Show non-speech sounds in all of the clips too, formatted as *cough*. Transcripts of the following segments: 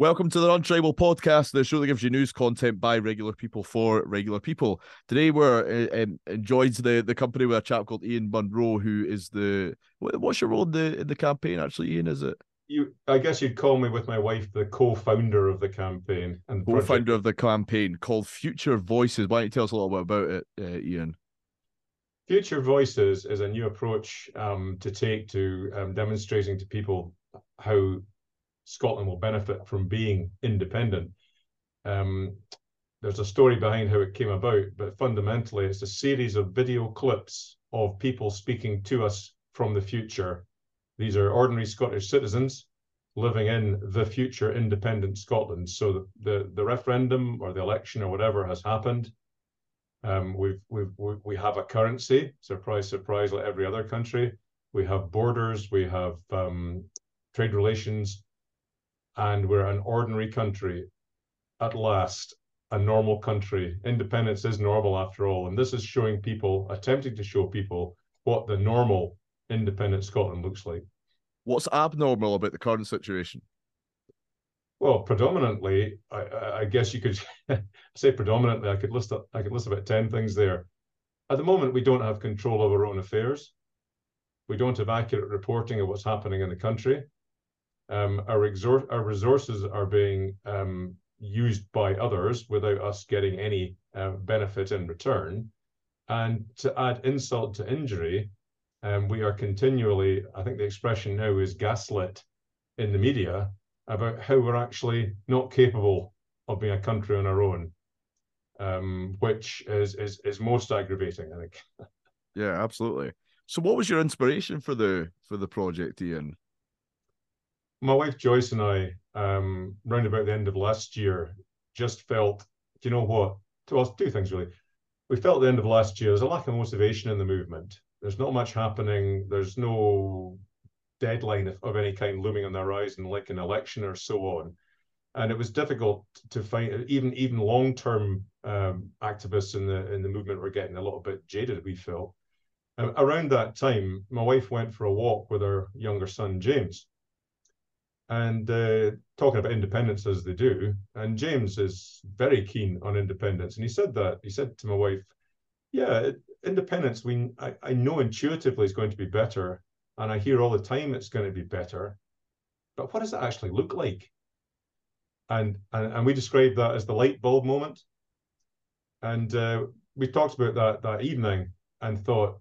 Welcome to the Untribal Podcast, the show that gives you news content by regular people for regular people. Today we're uh, um, enjoyed the, the company with a chap called Ian Munro, who is the what's your role in the in the campaign? Actually, Ian, is it? You, I guess you'd call me with my wife the co-founder of the campaign and co-founder of the campaign called Future Voices. Why don't you tell us a little bit about it, uh, Ian? Future Voices is a new approach um, to take to um, demonstrating to people how Scotland will benefit from being independent. Um, there's a story behind how it came about, but fundamentally, it's a series of video clips of people speaking to us from the future. These are ordinary Scottish citizens living in the future independent Scotland. So the, the, the referendum or the election or whatever has happened. Um, we've, we've, we have a currency, surprise, surprise, like every other country. We have borders, we have um, trade relations, and we're an ordinary country at last a normal country. Independence is normal after all and this is showing people attempting to show people what the normal independent scotland looks like. What's abnormal about the current situation? Well predominantly i, I guess you could *laughs* say predominantly i could list i could list about 10 things there. At the moment we don't have control of our own affairs. We don't have accurate reporting of what's happening in the country um, our, exor- our resources are being um, used by others without us getting any uh, benefit in return. And to add insult to injury, um, we are continually, I think the expression now is gaslit in the media about how we're actually not capable of being a country on our own, um, which is, is is most aggravating, I think. *laughs* Yeah, absolutely. So, what was your inspiration for the for the project, Ian? My wife Joyce and I, um, round about the end of last year, just felt, do you know what? Well, two things really. We felt the end of last year there's a lack of motivation in the movement. There's not much happening. There's no deadline of, of any kind looming on the horizon, like an election or so on. And it was difficult to find even even long term um, activists in the in the movement were getting a little bit jaded. We felt. Um, around that time, my wife went for a walk with her younger son James, and uh, talking about independence as they do. And James is very keen on independence, and he said that he said to my wife, "Yeah, independence. We I, I know intuitively is going to be better, and I hear all the time it's going to be better, but what does it actually look like?" And and, and we described that as the light bulb moment. And uh, we talked about that that evening and thought,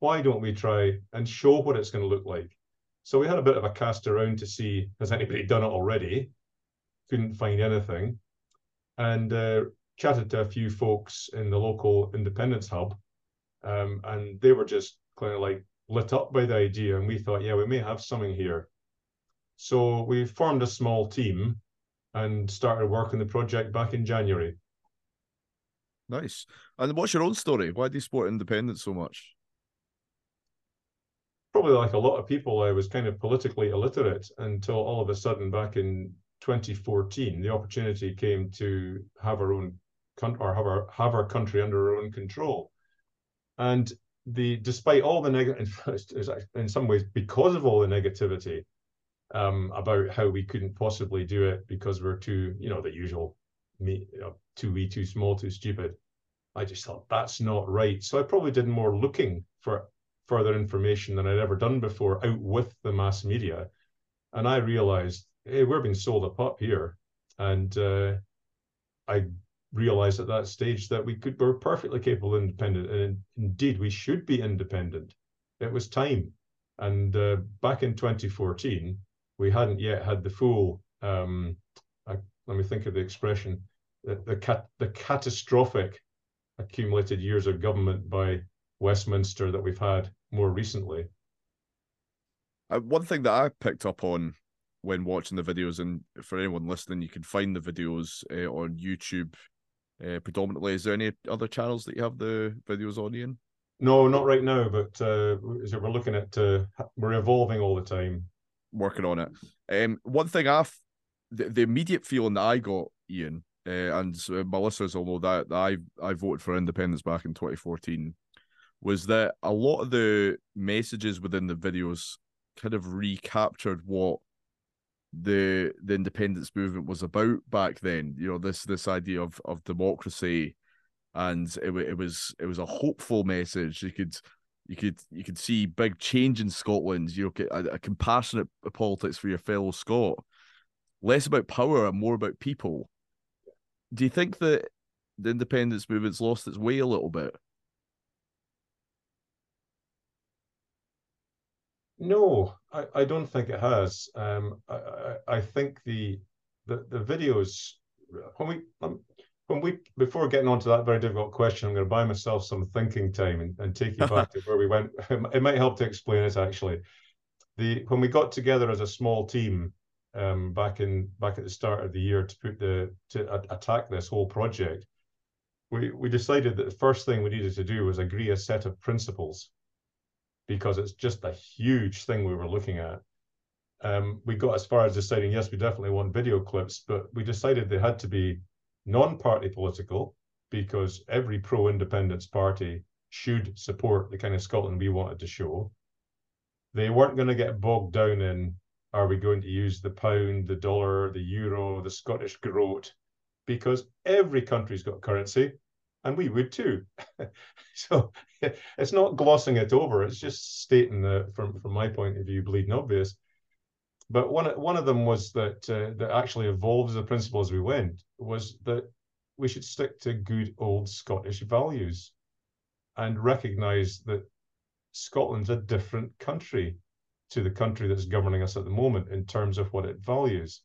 why don't we try and show what it's going to look like? So we had a bit of a cast around to see has anybody done it already. Couldn't find anything, and uh, chatted to a few folks in the local independence hub, um, and they were just kind of like lit up by the idea, and we thought, yeah, we may have something here. So we formed a small team and started working the project back in January. Nice. And what's your own story? Why do you support independence so much? Probably like a lot of people, I was kind of politically illiterate until all of a sudden back in 2014, the opportunity came to have our own country or have our have our country under our own control. And the despite all the negative, *laughs* in some ways, because of all the negativity um, about how we couldn't possibly do it because we're too, you know, the usual, me, you know, too wee, too small, too stupid. I just thought that's not right. So I probably did more looking for further information than I'd ever done before out with the mass media. And I realized, hey, we're being sold a pup here. And uh, I realized at that stage that we could we're perfectly capable independent. And indeed, we should be independent. It was time. And uh, back in 2014, we hadn't yet had the full, um, I, let me think of the expression, the, the, cat, the catastrophic accumulated years of government by Westminster that we've had more recently. Uh, one thing that I picked up on when watching the videos, and for anyone listening, you can find the videos uh, on YouTube uh, predominantly. Is there any other channels that you have the videos on, Ian? No, not right now, but uh, we're looking at, uh, we're evolving all the time. Working on it. Um, one thing I've, the, the immediate feeling that I got, Ian, uh, and my listeners will know that, that I I voted for independence back in 2014 was that a lot of the messages within the videos kind of recaptured what the the independence movement was about back then. You know, this this idea of of democracy, and it it was it was a hopeful message. You could you could you could see big change in Scotland. You know, a, a compassionate politics for your fellow Scot, less about power and more about people. Do you think that the independence movement's lost its way a little bit? No, I, I don't think it has. Um, I, I, I think the, the the videos when we um, when we before getting on to that very difficult question, I'm going to buy myself some thinking time and, and take you back to *laughs* where we went. *laughs* It might help to explain it actually. The when we got together as a small team um, back in back at the start of the year to put the to a, attack this whole project, we we decided that the first thing we needed to do was agree a set of principles because it's just a huge thing we were looking at. Um, we got as far as deciding, yes, we definitely want video clips, but we decided they had to be non-party political because every pro-independence party should support the kind of Scotland we wanted to show. They weren't going to get bogged down in are we going to use the pound, the dollar, the euro, the Scottish groat, because every country's got currency and we would too. *laughs* so it's not glossing it over. It's just stating that from from my point of view, bleeding obvious. But one one of them was that uh, that actually evolves the principle as we went was that we should stick to good old Scottish values and recognise that Scotland's a different country to the country that's governing us at the moment in terms of what it values.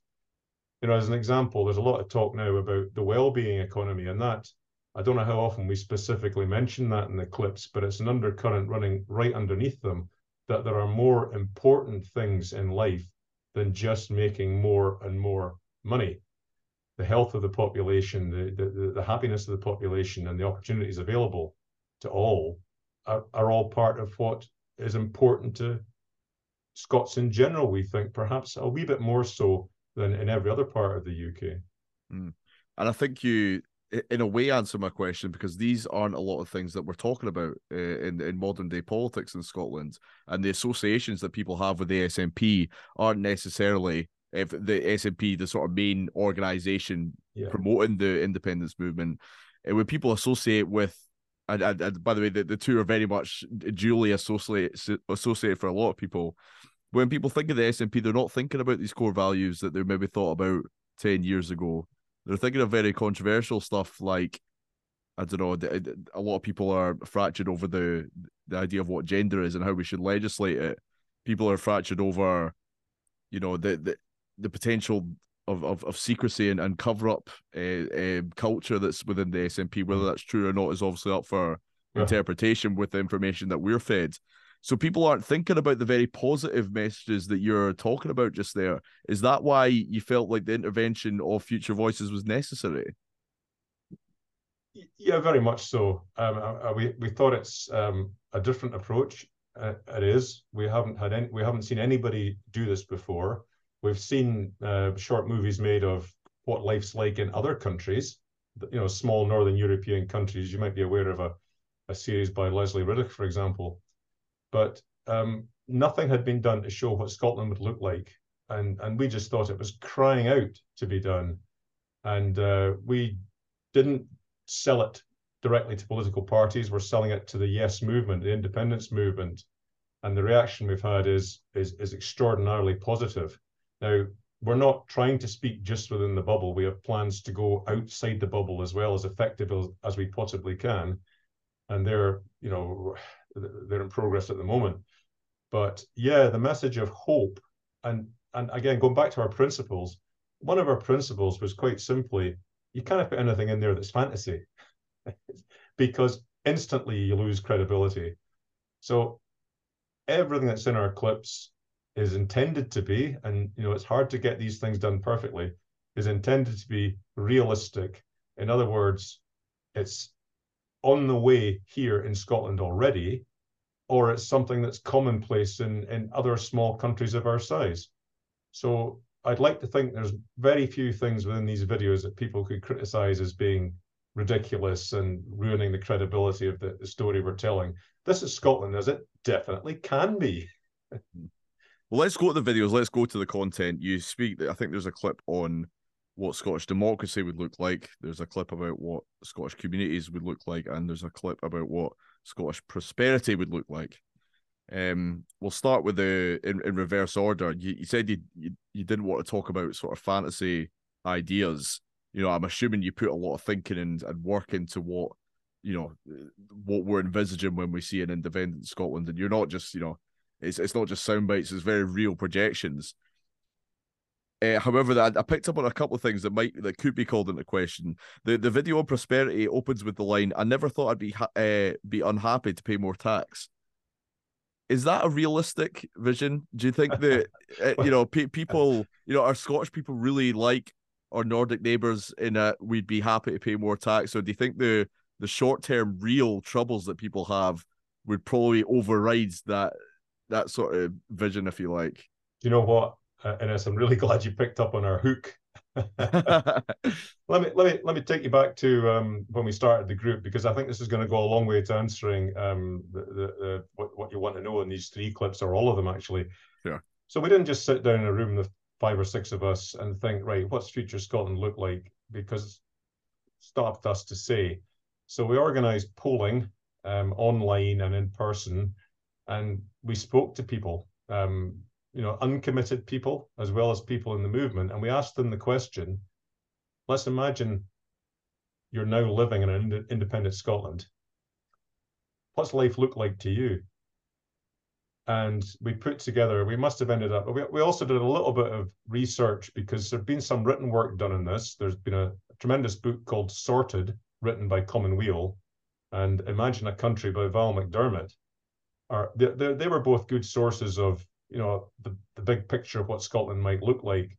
You know, as an example, there's a lot of talk now about the well-being economy, and that I don't know how often we specifically mention that in the clips, but it's an undercurrent running right underneath them that there are more important things in life than just making more and more money. The health of the population, the, the, the happiness of the population, and the opportunities available to all are, are all part of what is important to Scots in general, we think, perhaps a wee bit more so than in every other part of the UK. Mm. And I think you in a way answer my question because these aren't a lot of things that we're talking about uh, in in modern day politics in Scotland and the associations that people have with the SNP aren't necessarily if the SNP the sort of main organization yeah. promoting the independence movement uh, when people associate with and, and, and, by the way the, the two are very much duly associated associated for a lot of people when people think of the SNP they're not thinking about these core values that they maybe thought about 10 years ago they're thinking of very controversial stuff like I don't know. A lot of people are fractured over the the idea of what gender is and how we should legislate it. People are fractured over, you know, the the, the potential of, of, of secrecy and, and cover up uh, uh, culture that's within the SNP. Whether mm. that's true or not is obviously up for yeah. interpretation with the information that we're fed. So people aren't thinking about the very positive messages that you're talking about just there. Is that why you felt like the intervention of Future Voices was necessary? Yeah, very much so. Um, we we thought it's um, a different approach. Uh, it is. We haven't had any. We haven't seen anybody do this before. We've seen uh, short movies made of what life's like in other countries. You know, small northern European countries. You might be aware of a a series by Lesley Riddoch, for example, but um, nothing had been done to show what Scotland would look like. And, and we just thought it was crying out to be done. And uh, we didn't sell it directly to political parties. We're selling it to the Yes movement, the independence movement. And the reaction we've had is, is, is extraordinarily positive. Now, we're not trying to speak just within the bubble. We have plans to go outside the bubble as well as effective as, as we possibly can. And they're, you know, they're in progress at the moment. But yeah, the message of hope, and and again, going back to our principles, one of our principles was quite simply, you can't put anything in there that's fantasy, *laughs* because instantly you lose credibility. So everything that's in our clips is intended to be, and you know, it's hard to get these things done perfectly, is intended to be realistic. In other words, it's on the way here in Scotland already, or it's something that's commonplace in, in other small countries of our size. So I'd like to think there's very few things within these videos that people could criticize as being ridiculous and ruining the credibility of the, the story we're telling. This is Scotland, as it definitely can be. *laughs* Well, let's go to the videos. Let's go to the content. You speak. I think there's a clip on what Scottish democracy would look like. There's a clip about what Scottish communities would look like, and there's a clip about what Scottish prosperity would look like. Um, we'll start with the in, in reverse order. You, you said you, you you didn't want to talk about sort of fantasy ideas. You know, I'm assuming you put a lot of thinking and, and work into what you know what we're envisaging when we see an independent Scotland, and you're not just you know it's it's not just sound bites; it's very real projections. Uh, however, that I picked up on a couple of things that might that could be called into question. The the video on prosperity opens with the line, "I never thought I'd be ha- uh, be unhappy to pay more tax." Is that a realistic vision? Do you think *laughs* that uh, you know pe- people, *laughs* you know, are Scottish people really like our Nordic neighbours in a we'd be happy to pay more tax, or do you think the the short term real troubles that people have would probably override that that sort of vision, if you like? Do you know what? Uh, Innes, I'm *laughs* really glad you picked up on our hook. *laughs* let me let me let me take you back to um, when we started the group because I think this is going to go a long way to answering um, the, the, the, what, what you want to know in these three clips or all of them actually. Sure. So we didn't just sit down in a room with five or six of us and think, right, what's future Scotland look like? Because stopped us to say. So we organised polling um, online and in person, and we spoke to people. Um, you know, uncommitted people as well as people in the movement. And we asked them the question let's imagine you're now living in an ind- independent Scotland. What's life look like to you? And we put together, we must have ended up, we, we also did a little bit of research because there's been some written work done in this. There's been a, a tremendous book called Sorted, written by Common Weal, and Imagine a Country by Val McDermid. Are, they, they, they were both good sources of you know the, the big picture of what Scotland might look like.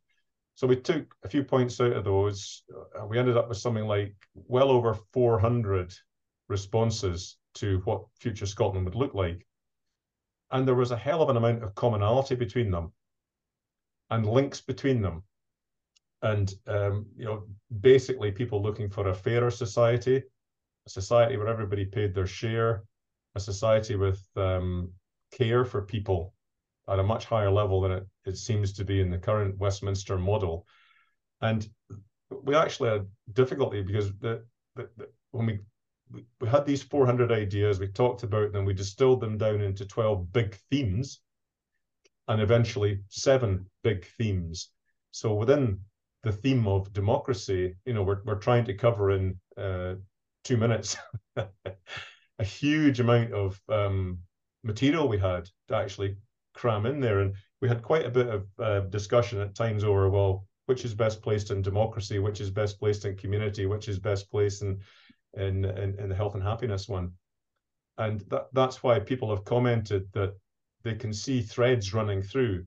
So we took a few points out of those. Uh, we ended up with something like well over 400 responses to what future Scotland would look like. And there was a hell of an amount of commonality between them and links between them. And um, you know, basically people looking for a fairer society, a society where everybody paid their share, a society with um, care for people at a much higher level than it, it seems to be in the current Westminster model. And we actually had difficulty because the, the, the when we, we had these 400 ideas, we talked about them, we distilled them down into 12 big themes, and eventually seven big themes. So within the theme of democracy, you know, we're we're trying to cover in uh, two minutes *laughs* a huge amount of um, material we had to actually cram in there. And we had quite a bit of uh, discussion at times over, well, which is best placed in democracy, which is best placed in community, which is best placed in in in, in the health and happiness one. And that, that's why people have commented that they can see threads running through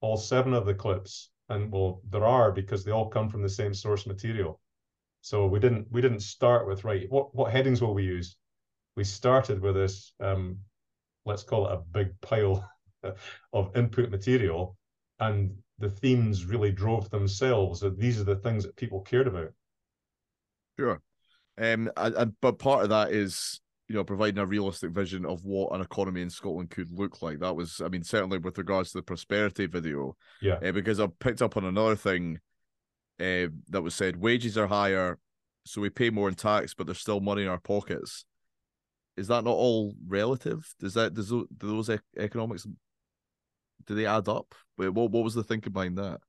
all seven of the clips. And well, there are because they all come from the same source material. So we didn't we didn't start with right. What what headings will we use? We started with this. Um, let's call it a big pile of input material, and the themes really drove themselves. That these are the things that people cared about. Sure, um, and, and but part of that is you know providing a realistic vision of what an economy in Scotland could look like. That was, I mean, certainly with regards to the prosperity video. Yeah, uh, because I picked up on another thing uh, that was said: wages are higher, so we pay more in tax, but there's still money in our pockets. Is that not all relative? Does that does those, do those economics do they add up? What what was the thinking behind that?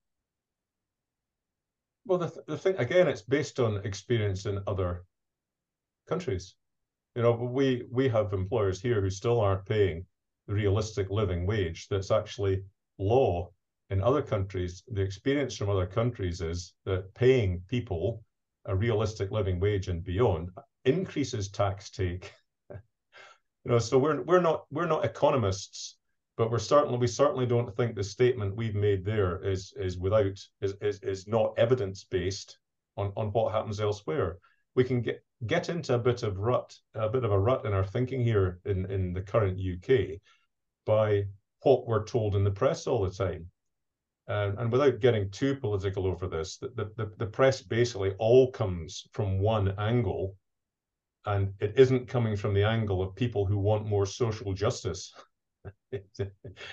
Well, the, th- the thing again, it's based on experience in other countries. You know, we we have employers here who still aren't paying the realistic living wage that's actually low in other countries. The experience from other countries is that paying people a realistic living wage and beyond increases tax take. *laughs* you know, so we're we're not we're not economists but we're certainly we certainly don't think the statement we've made there is is without is is, is not evidence based on on what happens elsewhere. We can get get into a bit of rut a bit of a rut in our thinking here in in the current uk by what we're told in the press all the time. Um, and without getting too political over this the, the, the press basically all comes from one angle and it isn't coming from the angle of people who want more social justice *laughs* *laughs*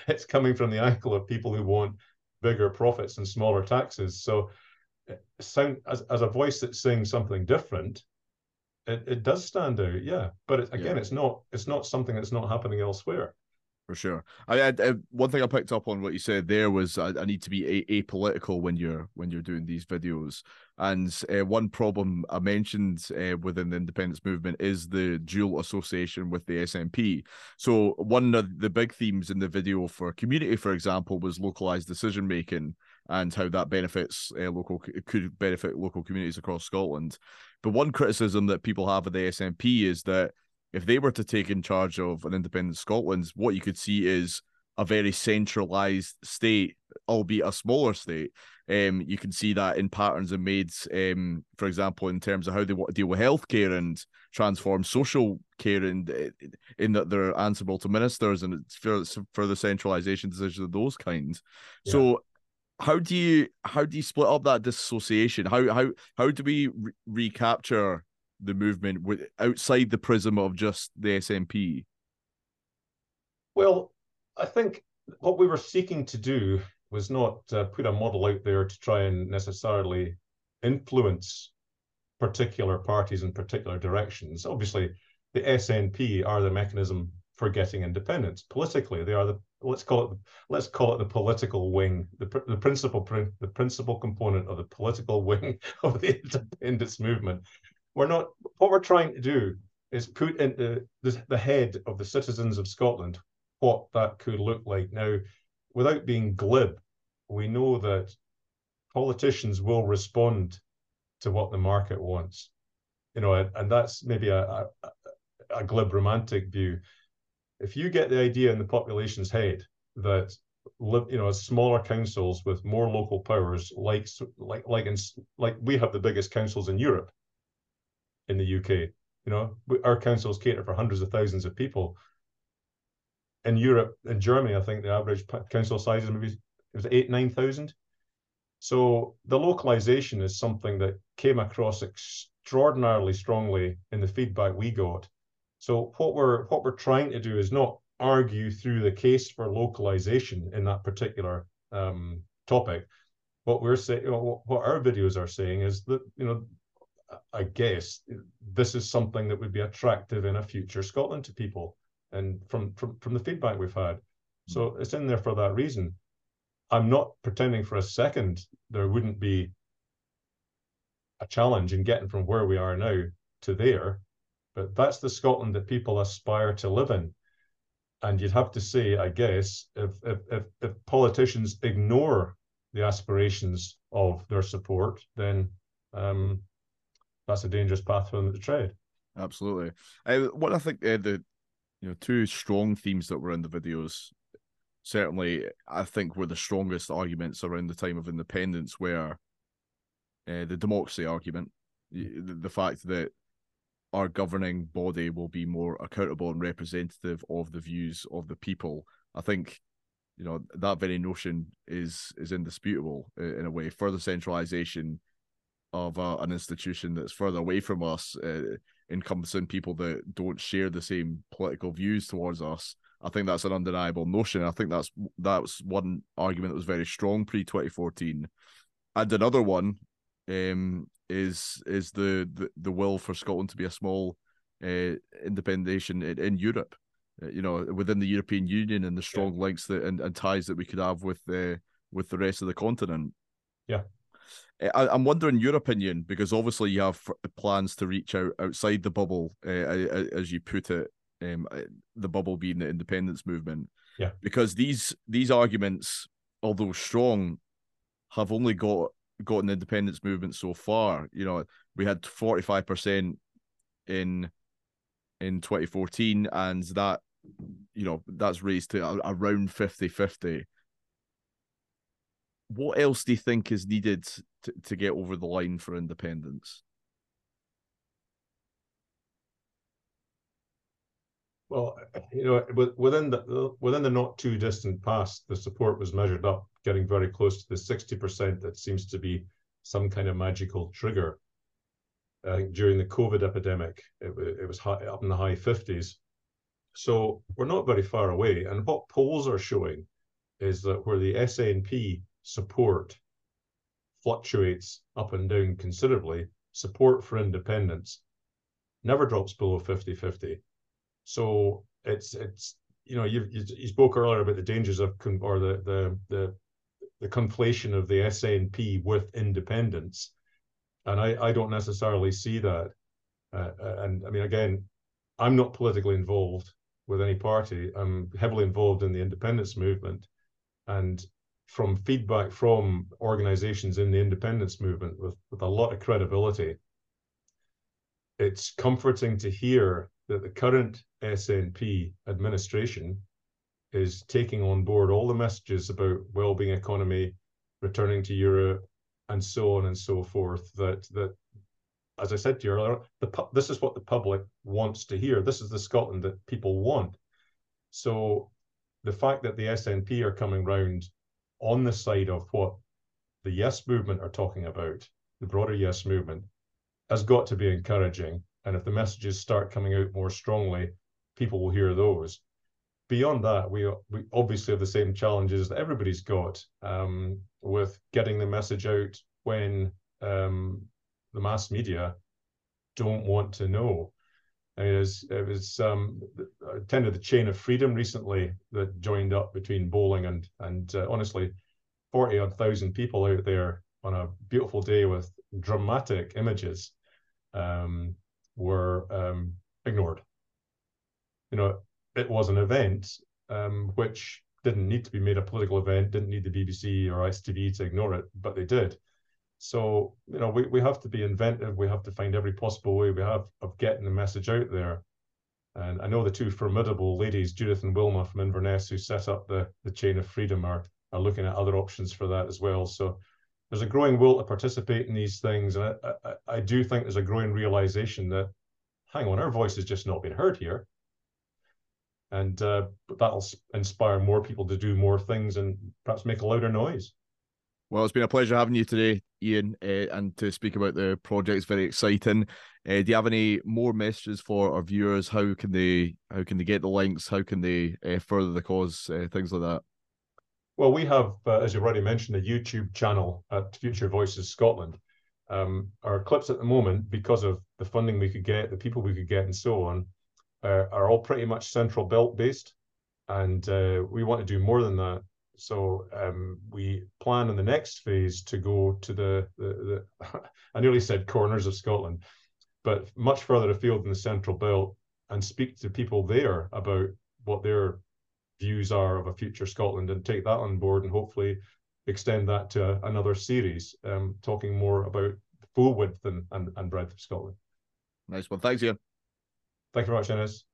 it's coming from the angle of people who want bigger profits and smaller taxes. So, sound as, as a voice that's saying something different, it, it does stand out, yeah. But it, again, yeah. it's not it's not something that's not happening elsewhere for sure. I, I, I, one thing I picked up on what you said there was I, I need to be a, apolitical when you're when you're doing these videos. And uh, one problem I mentioned uh, within the independence movement is the dual association with the SNP. So one of the big themes in the video for community, for example, was localized decision making and how that benefits uh, local could benefit local communities across Scotland. But one criticism that people have of the SNP is that if they were to take in charge of an independent Scotland, what you could see is a very centralized state, albeit a smaller state. Um, you can see that in patterns and maids, um, for example, in terms of how they want to deal with healthcare and transform social care, and in that they're answerable to ministers and it's for further centralization decisions of those kinds. Yeah. So, how do you how do you split up that dissociation? How how how do we re- recapture the movement with outside the prism of just the SNP? Well, I think what we were seeking to do was not uh, put a model out there to try and necessarily influence particular parties in particular directions. Obviously, the SNP are the mechanism for getting independence politically. They are the let's call it let's call it the political wing, the the principal the principal component of the political *laughs* wing of the independence movement we're not what we're trying to do is put into the, the head of the citizens of Scotland what that could look like. Now, without being glib, we know that politicians will respond to what the market wants. You know, and, and that's maybe a, a, a glib romantic view. If you get the idea in the population's head that you know smaller councils with more local powers like like like in, like we have the biggest councils in Europe in the UK. You know, our councils cater for hundreds of thousands of people. In Europe, in Germany, I think the average council size is maybe it was eight nine thousand. So the localization is something that came across extraordinarily strongly in the feedback we got. So what we're what we're trying to do is not argue through the case for localization in that particular um, topic. What we're saying, what our videos are saying is that you know I guess this is something that would be attractive in a future Scotland to people, and from from from the feedback we've had, so it's in there for that reason. I'm not pretending for a second there wouldn't be a challenge in getting from where we are now to there, but that's the Scotland that people aspire to live in. And you'd have to say, I guess, if if if, if politicians ignore the aspirations of their support, then um, that's a dangerous path for them to tread. Absolutely. What I think uh, the you know two strong themes that were in the videos certainly I think were the strongest arguments around the time of independence were uh, the democracy argument, the, the fact that our governing body will be more accountable and representative of the views of the people. I think you know that very notion is is indisputable uh, in a way. Further centralization of uh, an institution that's further away from us, uh, encompassing people that don't share the same political views towards us. I think that's an undeniable notion. I think that's that's one argument that was very strong pre twenty fourteen, and another one um, is is the, the the will for Scotland to be a small uh, independent nation in, in Europe. Uh, you know, within the European Union and the strong yeah. links that and, and ties that we could have with the uh, with the rest of the continent. Yeah. I, am wondering your opinion because obviously you have plans to reach out outside the bubble, uh, as you put it, um, uh, the bubble being the independence movement. Yeah. Because these these arguments, although strong, have only got got an independence movement so far. You know, we had 45 percent in in 2014, and that you know that's raised to around 50 50 what else do you think is needed to, to get over the line for independence? Well, you know, within the within the not too distant past, the support was measured up, getting very close to the sixty percent. That seems to be some kind of magical trigger. I think during the COVID epidemic, it, it was high, up in the high fifties, So we're not very far away. And what polls are showing is that where the SNP support fluctuates up and down considerably, support for independence never drops below 50-50. So it's it's you know you you spoke earlier about the dangers of or the the the the conflation of the SNP with independence, and I I don't necessarily see that. Uh, uh, and I mean again, I'm not politically involved with any party. I'm heavily involved in the independence movement, and from feedback from organizations in the independence movement with, with a lot of credibility, it's comforting to hear that the current SNP administration is taking on board all the messages about well-being economy, returning to Europe, and so on and so forth. That that, as I said to you earlier, the this is what the public wants to hear. This is the Scotland that people want. So the fact that the SNP are coming round on the side of what the Yes movement are talking about, the broader Yes movement, has got to be encouraging. And if the messages start coming out more strongly, people will hear those. Beyond that, we we obviously have the same challenges that everybody's got um, with getting the message out when um, the mass media don't want to know. It was, it was um, I attended the Chain of Freedom recently that joined up between bowling and and uh, honestly, forty odd thousand people out there on a beautiful day with dramatic images um, were um, ignored. You know, it was an event um, which didn't need to be made a political event, didn't need the BBC or ITV to ignore it, but they did. So, you know, we, we have to be inventive. We have to find every possible way we have of getting the message out there. And I know the two formidable ladies, Judith and Wilma from Inverness, who set up the, the Chain of Freedom, are, are looking at other options for that as well. So there's a growing will to participate in these things. And I, I, I do think there's a growing realization that, hang on, our voice has just not been heard here. And uh, that'll inspire more people to do more things and perhaps make a louder noise. Well, it's been a pleasure having you today, Ian, uh, and to speak about the project. It's very exciting. Uh, do you have any more messages for our viewers? How can they how can they get the links? How can they uh, further the cause? things like that. Well, we have, uh, as you've already mentioned, a YouTube channel at Future Voices Scotland. Um, our clips at the moment, because of the funding we could get, the people we could get, and so on, uh, are all pretty much central belt based. And uh, we want to do more than that. So um, we plan in the next phase to go to the, the, the *laughs* I nearly said corners of Scotland, but much further afield in the central belt and speak to people there about what their views are of a future Scotland and take that on board and hopefully extend that to another series, um, talking more about the full width and, and, and breadth of Scotland. Nice one. Thanks, Ian. Thank you very much, Innes.